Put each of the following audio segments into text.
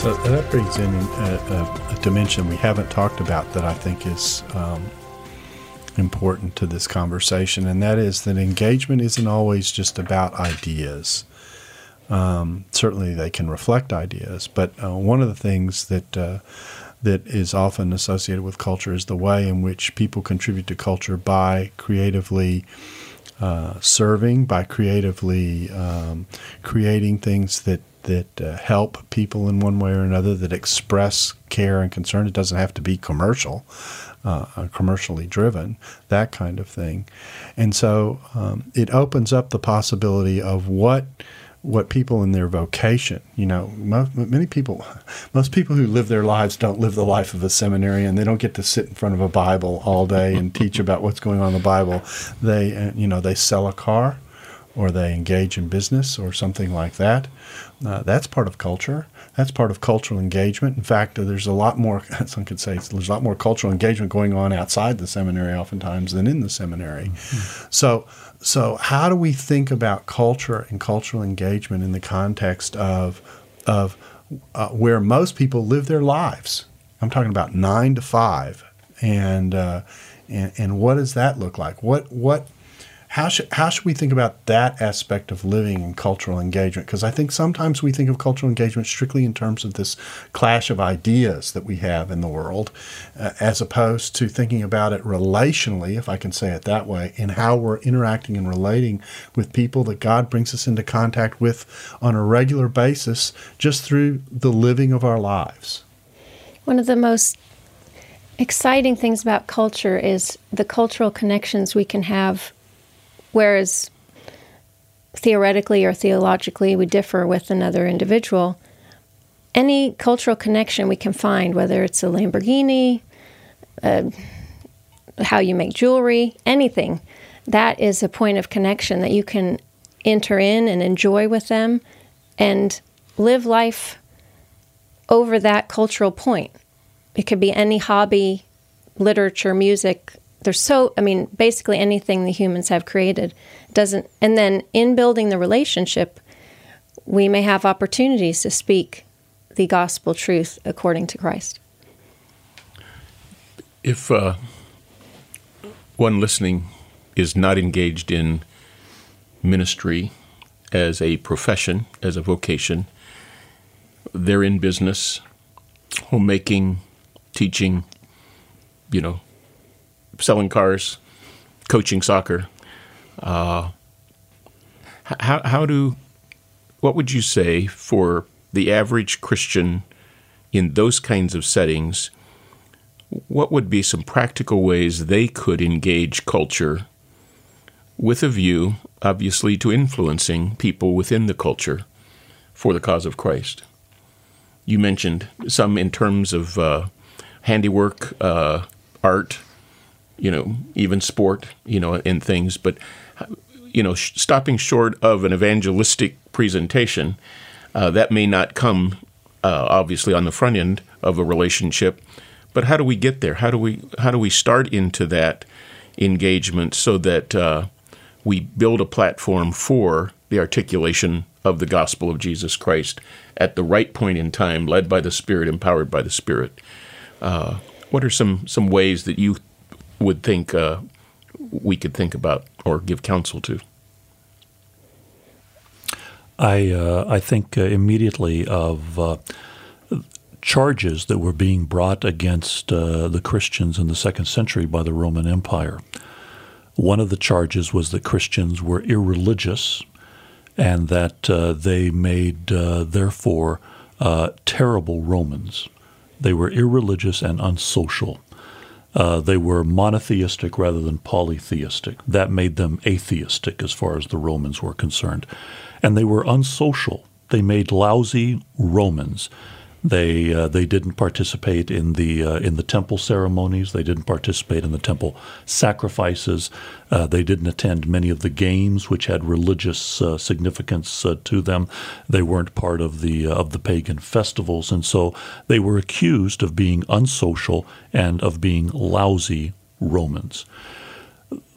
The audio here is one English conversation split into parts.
So that brings in a, a, a, dimension we haven't talked about that I think is um, important to this conversation, and that is that engagement isn't always just about ideas. Um, certainly, they can reflect ideas, but uh, one of the things that uh, that is often associated with culture is the way in which people contribute to culture by creatively uh, serving, by creatively um, creating things that that uh, help people in one way or another, that express care and concern. It doesn't have to be commercial, uh, commercially driven, that kind of thing. And so um, it opens up the possibility of what what people in their vocation, you know, most, many people, most people who live their lives don't live the life of a seminarian. They don't get to sit in front of a Bible all day and teach about what's going on in the Bible. They, uh, you know, they sell a car or they engage in business or something like that. Uh, that's part of culture. That's part of cultural engagement. In fact, there's a lot more, some could say, there's a lot more cultural engagement going on outside the seminary oftentimes than in the seminary. Mm-hmm. So, so how do we think about culture and cultural engagement in the context of, of uh, where most people live their lives? I'm talking about nine to five, and uh, and, and what does that look like? What what how should how should we think about that aspect of living and cultural engagement? Because I think sometimes we think of cultural engagement strictly in terms of this clash of ideas that we have in the world, uh, as opposed to thinking about it relationally, if I can say it that way, in how we're interacting and relating with people that God brings us into contact with on a regular basis, just through the living of our lives. One of the most exciting things about culture is the cultural connections we can have Whereas theoretically or theologically we differ with another individual, any cultural connection we can find, whether it's a Lamborghini, uh, how you make jewelry, anything, that is a point of connection that you can enter in and enjoy with them and live life over that cultural point. It could be any hobby, literature, music, there's so i mean basically anything the humans have created doesn't and then in building the relationship we may have opportunities to speak the gospel truth according to christ. If uh, one listening is not engaged in ministry as a profession as a vocation they're in business homemaking teaching you know selling cars, coaching soccer. Uh, how how do what would you say for the average Christian in those kinds of settings? What would be some practical ways they could engage culture with a view, obviously, to influencing people within the culture for the cause of Christ? You mentioned some in terms of uh, handiwork, uh, art, you know, even sport, you know, and things. But, you know, sh- stopping short of an evangelistic presentation, uh, that may not come uh, obviously on the front end of a relationship. But how do we get there? How do we how do we start into that engagement so that uh, we build a platform for the articulation of the gospel of Jesus Christ at the right point in time, led by the Spirit, empowered by the Spirit? Uh, what are some some ways that you would think uh, we could think about or give counsel to? I uh, I think uh, immediately of uh, charges that were being brought against uh, the Christians in the second century by the Roman Empire. One of the charges was that Christians were irreligious, and that uh, they made therefore terrible Romans. They were irreligious and unsocial. Uh, they were monotheistic rather than polytheistic. That made them atheistic as far as the Romans were concerned. And they were unsocial. they made lousy Romans. They uh, they didn't participate in the uh, in the temple ceremonies. They didn't participate in the temple sacrifices. Uh, they didn't attend many of the games which had religious uh, significance uh, to them. They weren't part of the uh, of the pagan festivals, and so they were accused of being unsocial and of being lousy Romans.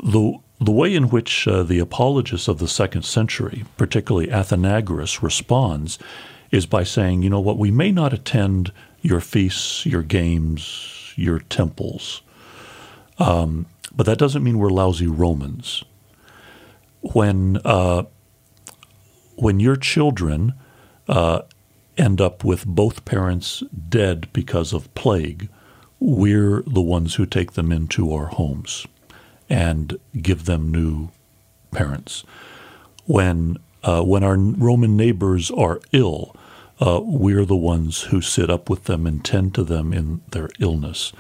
The the way in which the apologists of the second century, particularly Athenagoras, responds is by saying, you know what, we may not attend your feasts, your games, your temples, um, but that doesn't mean we're lousy Romans. When uh, when your children uh, end up with both parents dead because of plague, we're the ones who take them into our homes and give them new parents. When uh, when our Roman neighbors are ill, uh, we're the ones who sit up with them and tend to them in their illness.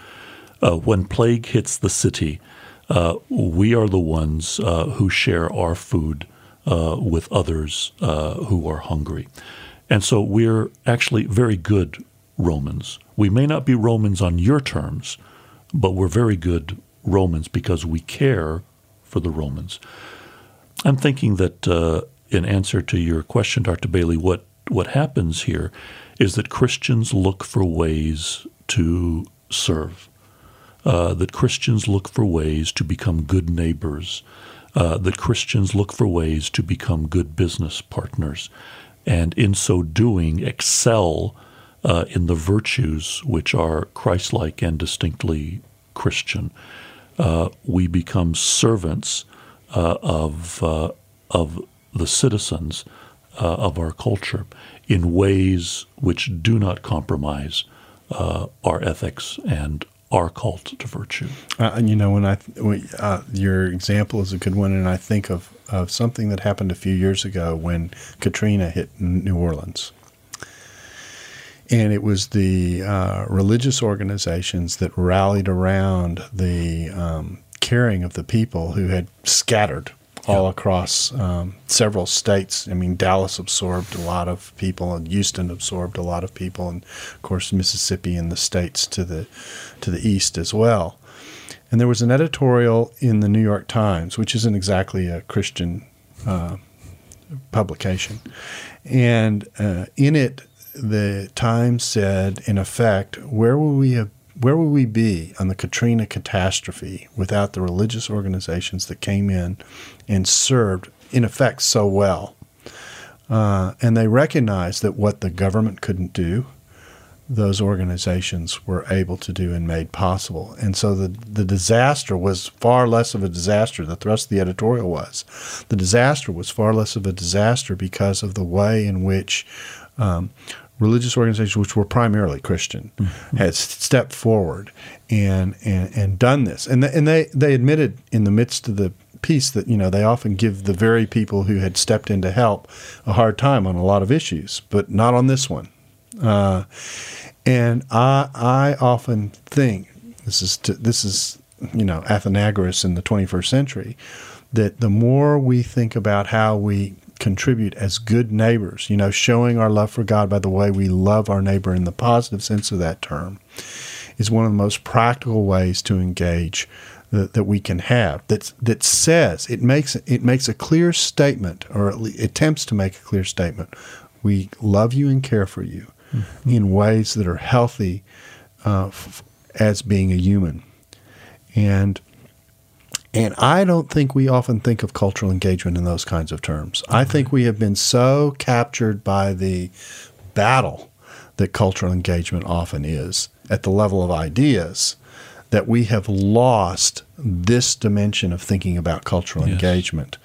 Uh, when plague hits the city, uh, we are the ones uh, who share our food uh, with others uh, who are hungry. And so we're actually very good Romans. We may not be Romans on your terms, but we're very good Romans because we care for the Romans. I'm thinking that in answer to your question, Dr. Bailey, what what happens here is that Christians look for ways to serve, uh, that Christians look for ways to become good neighbors, uh, that Christians look for ways to become good business partners, and in so doing, excel uh, in the virtues which are Christ like and distinctly Christian. Uh, we become servants uh, of, uh, of the citizens uh, of our culture in ways which do not compromise uh, our ethics and our cult to virtue. Uh, and you know, when I uh, your example is a good one, and I think of, of something that happened a few years ago when Katrina hit New Orleans. And it was the uh, religious organizations that rallied around the um, caring of the people who had scattered all across um, several states. I mean, Dallas absorbed a lot of people, and Houston absorbed a lot of people, and of course Mississippi and the states to the to the east as well. And there was an editorial in the New York Times, which isn't exactly a Christian uh, publication, and uh, in it, the Times said, in effect, where will we have where would we be on the Katrina catastrophe without the religious organizations that came in and served, in effect, so well? Uh, and they recognized that what the government couldn't do, those organizations were able to do and made possible. And so the, the disaster was far less of a disaster. The thrust of the editorial was the disaster was far less of a disaster because of the way in which um, religious organizations, which were primarily Christian, mm-hmm. had stepped forward and, and, and done this. And, the, and they, they admitted in the midst of the piece that, you know, they often give the very people who had stepped in to help a hard time on a lot of issues, but not on this one. Uh, and I, I often think this is, to, this is, you know, Athenagoras in the 21st century, that the more we think about how we contribute as good neighbors, you know, showing our love for God by the way we love our neighbor in the positive sense of that term, is one of the most practical ways to engage that, that we can have. That that says it makes it makes a clear statement, or attempts to make a clear statement. We love you and care for you mm-hmm. in ways that are healthy uh, f- as being a human, and and I don't think we often think of cultural engagement in those kinds of terms. Mm-hmm. I think we have been so captured by the battle that cultural engagement often is at the level of ideas that we have lost this dimension of thinking about cultural yes. engagement.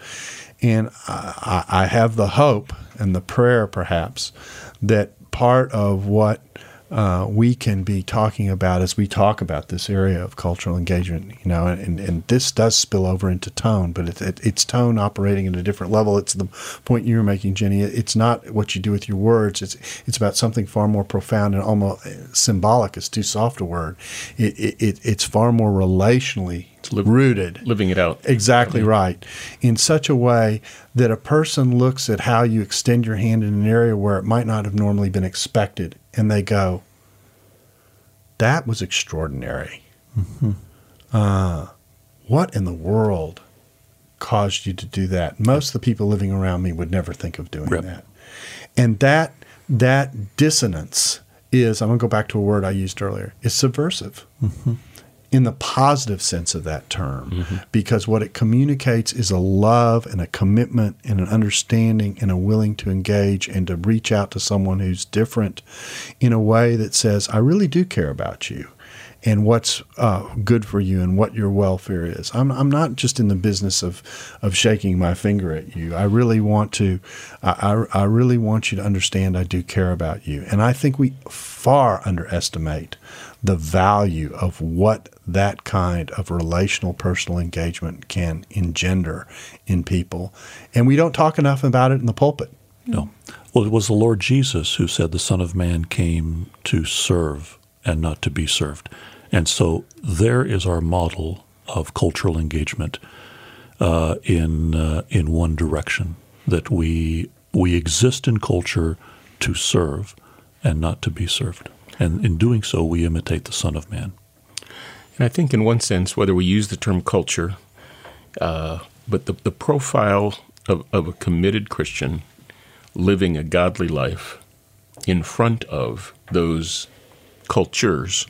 And I, I have the hope and the prayer, perhaps, that part of what uh, we can be talking about as we talk about this area of cultural engagement, you know, and, and this does spill over into tone, but it, it, it's tone operating at a different level. It's the point you were making, Jenny. It's not what you do with your words. It's it's about something far more profound and almost symbolic. It's too soft a word. It, it, it's far more relationally Live- rooted, living it out. Exactly right. In such a way that a person looks at how you extend your hand in an area where it might not have normally been expected, and they go, "That was extraordinary." Uh, what in the world caused you to do that? Most of the people living around me would never think of doing that, and that that dissonance is. I'm going to go back to a word I used earlier. Is subversive in the positive sense of that term because what it communicates is a love and a commitment and an understanding and a willing to engage and to reach out to someone who's different in a way that says i really do care about you and what's uh, good for you and what your welfare is. I'm, I'm not just in the business of, of shaking my finger at you. I really want to, I, I, I really want you to understand I do care about you. And I think we far underestimate the value of what that kind of relational personal engagement can engender in people. And we don't talk enough about it in the pulpit. No. Well, it was the Lord Jesus who said the Son of Man came to serve and not to be served. And so there is our model of cultural engagement uh, in uh, in one direction that we we exist in culture to serve and not to be served. And in doing so, we imitate the Son of Man. And I think, in one sense, whether we use the term culture, uh, but the, the profile of, of a committed Christian living a godly life in front of those cultures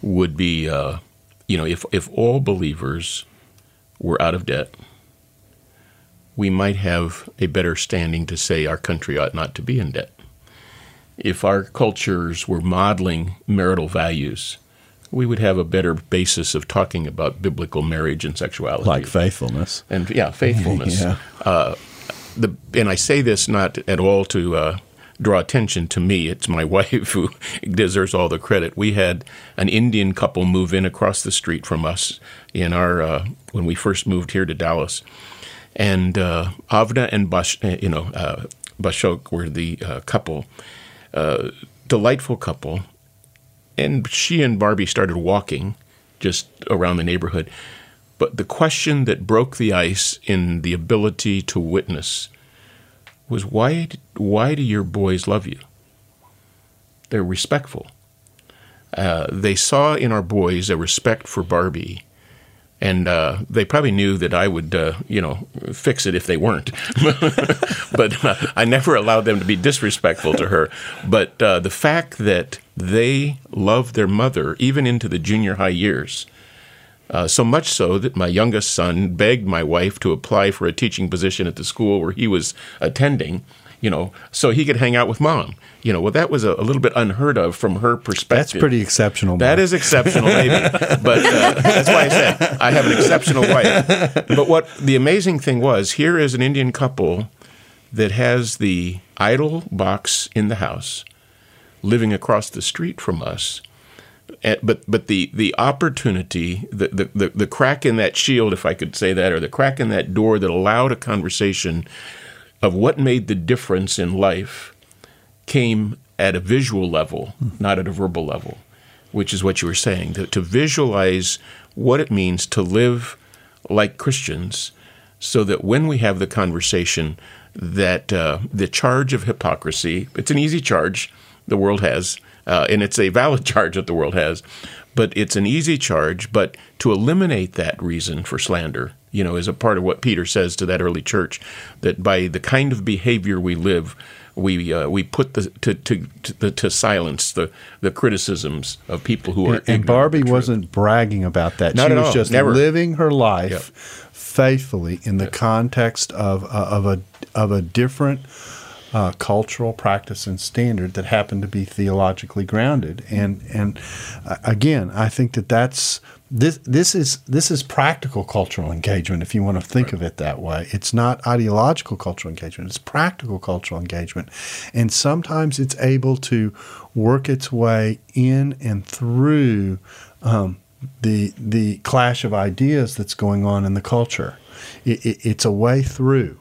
would be, uh, you know, if, if all believers were out of debt, we might have a better standing to say our country ought not to be in debt. If our cultures were modeling marital values, we would have a better basis of talking about biblical marriage and sexuality. Like faithfulness. and yeah, faithfulness. Yeah. Uh, the and I say this not at all to uh, draw attention to me. It's my wife who deserves all the credit. We had an Indian couple move in across the street from us in our uh, when we first moved here to Dallas, and uh, Avna and Bash, uh, you know, uh, Bashok were the uh, couple, uh, delightful couple, and she and Barbie started walking just around the neighborhood. But the question that broke the ice in the ability to witness was why why do your boys love you? They're respectful. Uh, they saw in our boys a respect for Barbie, and uh, they probably knew that I would, uh, you know, fix it if they weren't. but uh, I never allowed them to be disrespectful to her. But uh, the fact that they loved their mother even into the junior high years. Uh, so much so that my youngest son begged my wife to apply for a teaching position at the school where he was attending, you know, so he could hang out with mom. You know, well, that was a, a little bit unheard of from her perspective. That's pretty exceptional. That is exceptional, maybe. but uh, that's why I said I have an exceptional wife. But what the amazing thing was here is an Indian couple that has the idol box in the house, living across the street from us. But but the the opportunity, the, the the the crack in that shield, if I could say that, or the crack in that door that allowed a conversation of what made the difference in life came at a visual level, not at a verbal level, which is what you were saying. To, to visualize what it means to live like Christians, so that when we have the conversation, that uh, the charge of hypocrisy, it's an easy charge the world has, uh, and it's a valid charge that the world has, but it's an easy charge. But to eliminate that reason for slander, you know, is a part of what Peter says to that early church, that by the kind of behavior we live, we uh, we put the to to to, to silence the the criticisms of people who are And, and Barbie wasn't bragging about that. Not she was all. just Never. living her life faithfully in the context of uh, of a of a different uh, cultural practice and standard that happened to be theologically grounded. And and uh, again, I think that that's this this is this is practical cultural engagement if you want to think of it that way. It's not ideological cultural engagement. It's practical cultural engagement, and sometimes it's able to work its way in and through. Um, the the clash of ideas that's going on in the culture. It, it, it's a way through,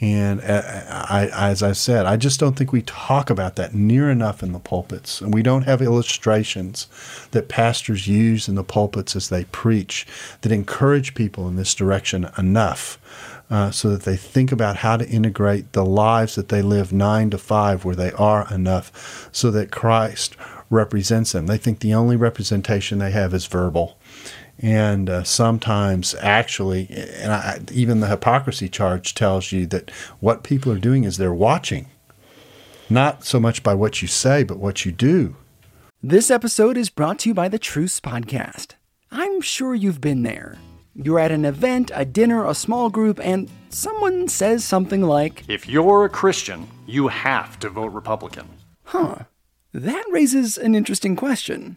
And uh, I, as I said, I just don't think we talk about that near enough in the pulpits. And we don't have illustrations that pastors use in the pulpits as they preach that encourage people in this direction enough uh, so that they think about how to integrate the lives that they live nine to five where they are enough so that Christ represents them. They think the only representation they have is verbal and uh, sometimes actually and I, even the hypocrisy charge tells you that what people are doing is they're watching. Not so much by what you say but what you do. This episode is brought to you by the truce podcast. I'm sure you've been there. You're at an event a dinner a small group and someone says something like if you're a christian you have to vote republican. Huh. That raises an interesting question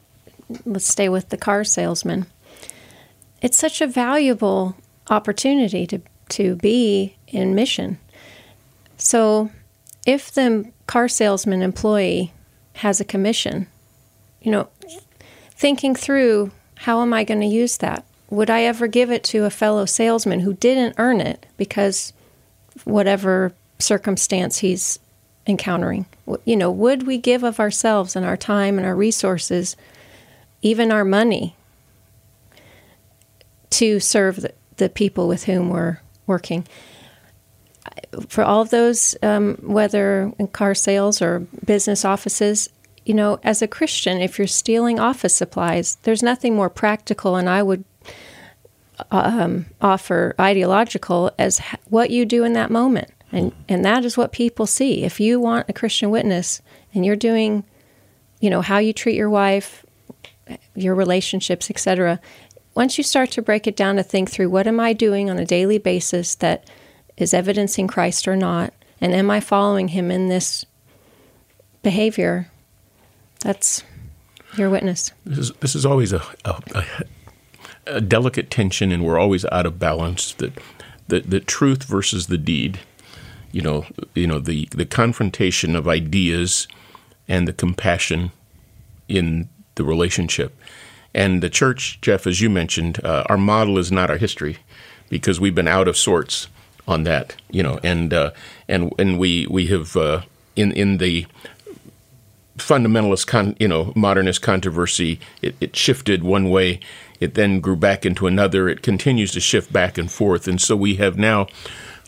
let's stay with the car salesman. It's such a valuable opportunity to, to be in mission. So, if the car salesman employee has a commission, you know, thinking through how am I going to use that? Would I ever give it to a fellow salesman who didn't earn it because whatever circumstance he's encountering? You know, would we give of ourselves and our time and our resources even our money, to serve the, the people with whom we're working. For all of those, um, whether in car sales or business offices, you know, as a Christian, if you're stealing office supplies, there's nothing more practical, and I would um, offer ideological as what you do in that moment. And, and that is what people see. If you want a Christian witness and you're doing, you know, how you treat your wife, your relationships, etc. Once you start to break it down to think through what am I doing on a daily basis that is evidencing Christ or not, and am I following him in this behavior? That's your witness. This is this is always a, a, a delicate tension, and we're always out of balance. That the the truth versus the deed. You know, you know the the confrontation of ideas and the compassion in the relationship. And the church, Jeff, as you mentioned, uh, our model is not our history because we've been out of sorts on that, you know, and uh, and and we we have uh, in in the fundamentalist, con, you know, modernist controversy, it, it shifted one way, it then grew back into another. It continues to shift back and forth, and so we have now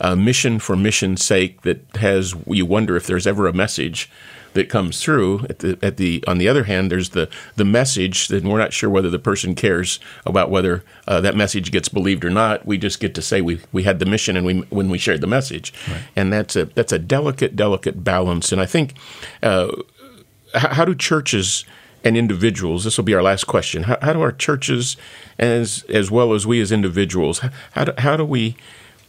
a mission for mission's sake that has. You wonder if there's ever a message that comes through. At the, at the on the other hand, there's the the message that we're not sure whether the person cares about whether uh, that message gets believed or not. We just get to say we we had the mission and we when we shared the message, right. and that's a that's a delicate delicate balance. And I think uh, how, how do churches and individuals. This will be our last question. How, how, do our churches, as as well as we as individuals, how do, how do we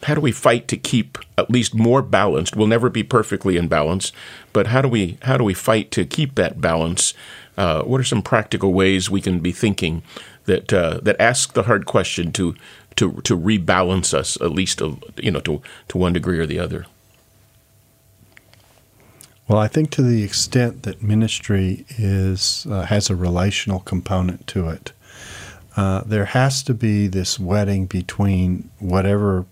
how do we fight to keep at least more balanced? We'll never be perfectly in balance, but how do we how do we fight to keep that balance? Uh, what are some practical ways we can be thinking that uh, that ask the hard question to to to rebalance us at least a, you know to to one degree or the other? Well, I think to the extent that ministry is uh, has a relational component to it, uh, there has to be this wedding between whatever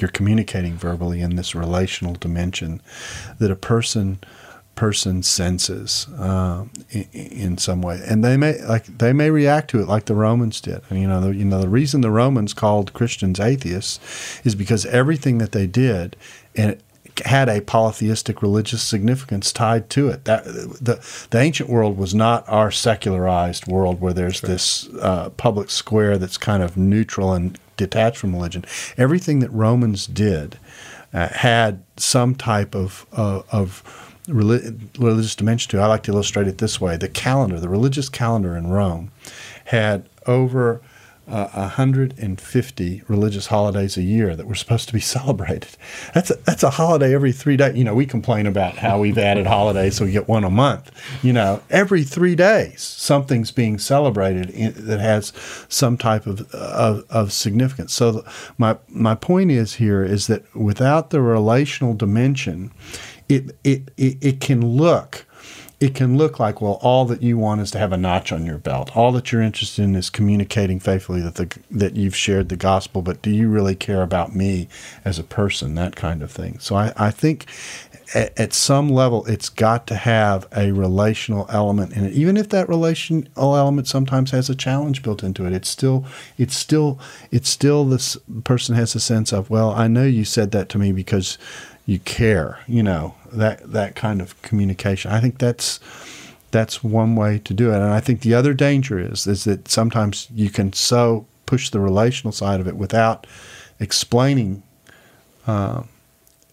you're communicating verbally in this relational dimension that a person person senses uh, in, in, some way, and they may like they may react to it like the Romans did. And, you know, the, you know the reason the Romans called Christians atheists is because everything that they did and had a polytheistic religious significance tied to it. That the the ancient world was not our secularized world where there's this uh, public square that's kind of neutral and detached from religion. Everything that Romans did uh, had some type of uh, of religious dimension to. it. I like to illustrate it this way: the calendar, the religious calendar in Rome, had over uh, 150 religious holidays a year that were supposed to be celebrated. That's a, that's a holiday every three days. You know, we complain about how we've added holidays so we get one a month. You know, every three days something's being celebrated in, that has some type of, of, of significance. So my my point is here is that without the relational dimension, it it, it, it can look it can look like, well, all that you want is to have a notch on your belt. All that you're interested in is communicating faithfully that the, that you've shared the gospel, but do you really care about me as a person? That kind of thing. So I, I think at, at some level, it's got to have a relational element in it. Even if that relational element sometimes has a challenge built into it, it's still it's still it's still this person has a sense of, well, I know you said that to me because you care, you know, that that kind of communication. I think that's that's one way to do it. And I think the other danger is is that sometimes you can so push the relational side of it without explaining uh,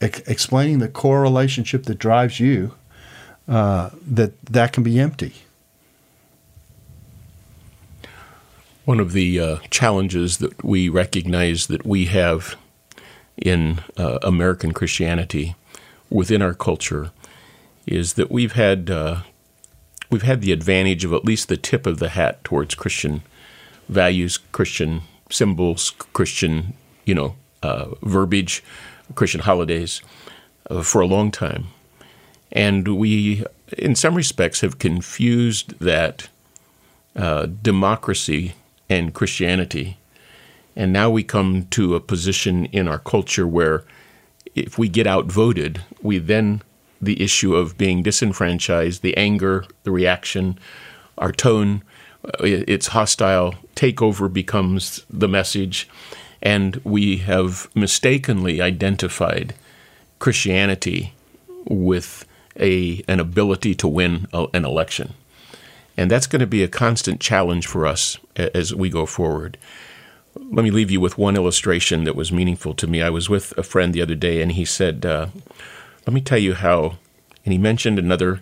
ex- explaining the core relationship that drives you. Uh, that that can be empty. One of the uh, challenges that we recognize that we have in uh, American Christianity within our culture is that we've had uh, we've had the advantage of at least the tip of the hat towards Christian values, Christian symbols, Christian you know uh, verbiage, Christian holidays uh, for a long time, and we, in some respects, have confused that uh, democracy and Christianity. And now we come to a position in our culture where if we get outvoted, we then, the issue of being disenfranchised, the anger, the reaction, our tone, uh, it's hostile, takeover becomes the message. And we have mistakenly identified Christianity with a, an ability to win a, an election. And that's going to be a constant challenge for us as we go forward. Let me leave you with one illustration that was meaningful to me. I was with a friend the other day, and he said, uh, Let me tell you how. And he mentioned another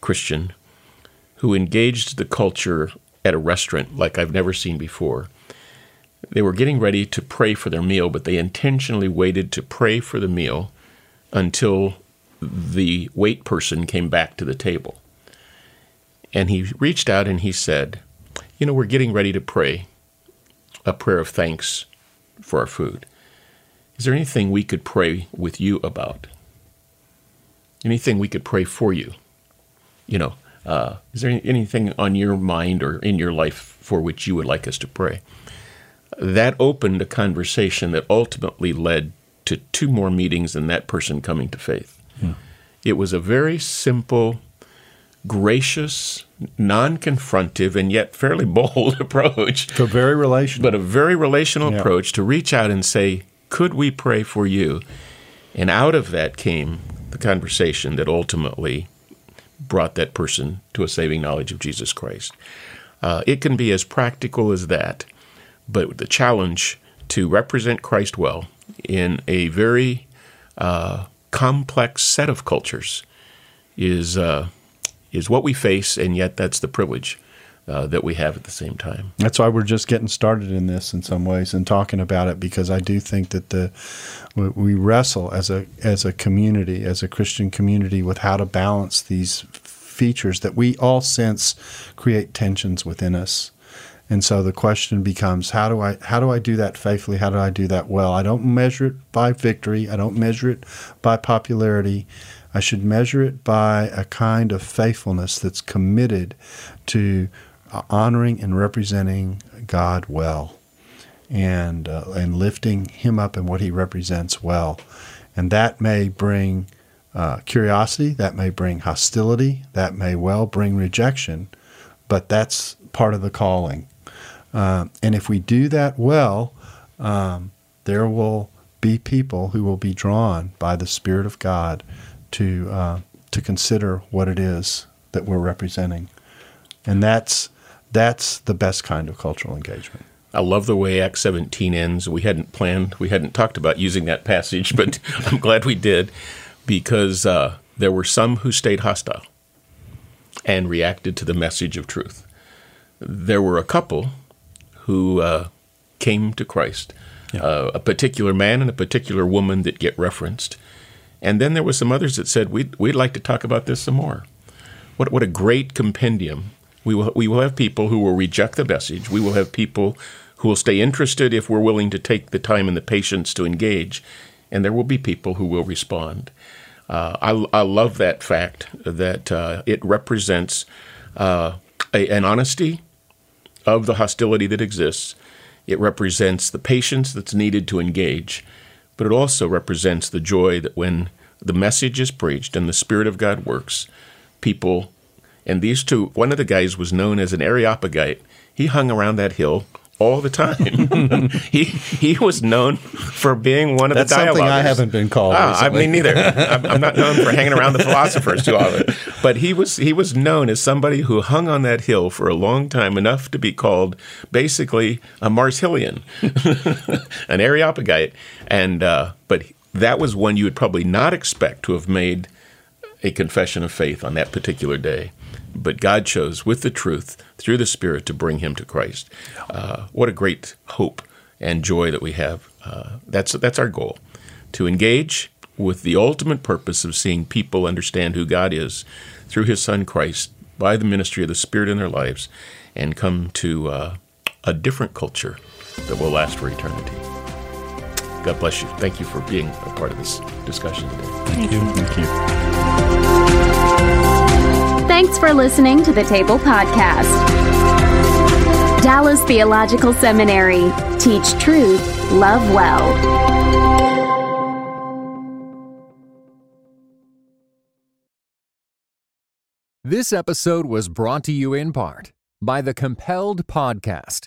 Christian who engaged the culture at a restaurant like I've never seen before. They were getting ready to pray for their meal, but they intentionally waited to pray for the meal until the wait person came back to the table. And he reached out and he said, You know, we're getting ready to pray a prayer of thanks for our food. Is there anything we could pray with you about? Anything we could pray for you? You know, uh, is there anything on your mind or in your life for which you would like us to pray? That opened a conversation that ultimately led to two more meetings and that person coming to faith. Yeah. It was a very simple gracious, non confrontive, and yet fairly bold approach. So very relational. But a very relational yeah. approach to reach out and say, Could we pray for you? And out of that came the conversation that ultimately brought that person to a saving knowledge of Jesus Christ. Uh, it can be as practical as that, but the challenge to represent Christ well in a very uh, complex set of cultures is uh, is what we face, and yet that's the privilege uh, that we have at the same time. That's why we're just getting started in this in some ways and talking about it because I do think that the we wrestle as a as a community, as a Christian community, with how to balance these features that we all sense create tensions within us. And so the question becomes how do I how do I do that faithfully? How do I do that well? I don't measure it by victory. I don't measure it by popularity. I should measure it by a kind of faithfulness that's committed to uh, honoring and representing God well and, uh, and lifting Him up and what He represents well. And that may bring uh, curiosity, that may bring hostility, that may well bring rejection, but that's part of the calling. Uh, and if we do that well, um, there will be people who will be drawn by the Spirit of God to uh, to consider what it is that we're representing, and that's that's the best kind of cultural engagement. I love the way Acts 17 ends. We hadn't planned, we hadn't talked about using that passage, but I'm glad we did because uh, there were some who stayed hostile and reacted to the message of truth. There were a couple who uh, came to Christ, yeah. uh, a particular man and a particular woman that get referenced. And then there were some others that said, we'd, we'd like to talk about this some more. What, what a great compendium. We will, we will have people who will reject the message. We will have people who will stay interested if we're willing to take the time and the patience to engage. And there will be people who will respond. Uh, I, I, love that fact that uh, it represents uh, a, an honesty of the hostility that exists. It represents the patience that's needed to engage, but it also represents the joy that when the message is preached and the Spirit of God works, people, and these two, one of the guys was known as an Areopagite. He hung around that hill all the time. he he was known for being one of That's the dialoguers. something I haven't been called. Ah, I mean, neither. I'm, I'm, not known for hanging around the philosophers too often. But he was he was known as somebody who hung on that hill for a long time, enough to be called basically a Mars Hillian, an Areopagite, and uh, but that was one you would probably not expect to have made a confession of faith on that particular day but God chose with the truth through the Spirit to bring him to Christ. Uh, what a great hope and joy that we have. Uh, that's that's our goal to engage with the ultimate purpose of seeing people understand who God is through His Son Christ by the ministry of the Spirit in their lives, and come to uh, a different culture that will last for eternity. God bless you. Thank you for being a part of this discussion today. Thank you. Thank you. Thanks for listening to the Table Podcast. Dallas Theological Seminary. Teach truth, love well. This episode was brought to you in part by the Compelled Podcast,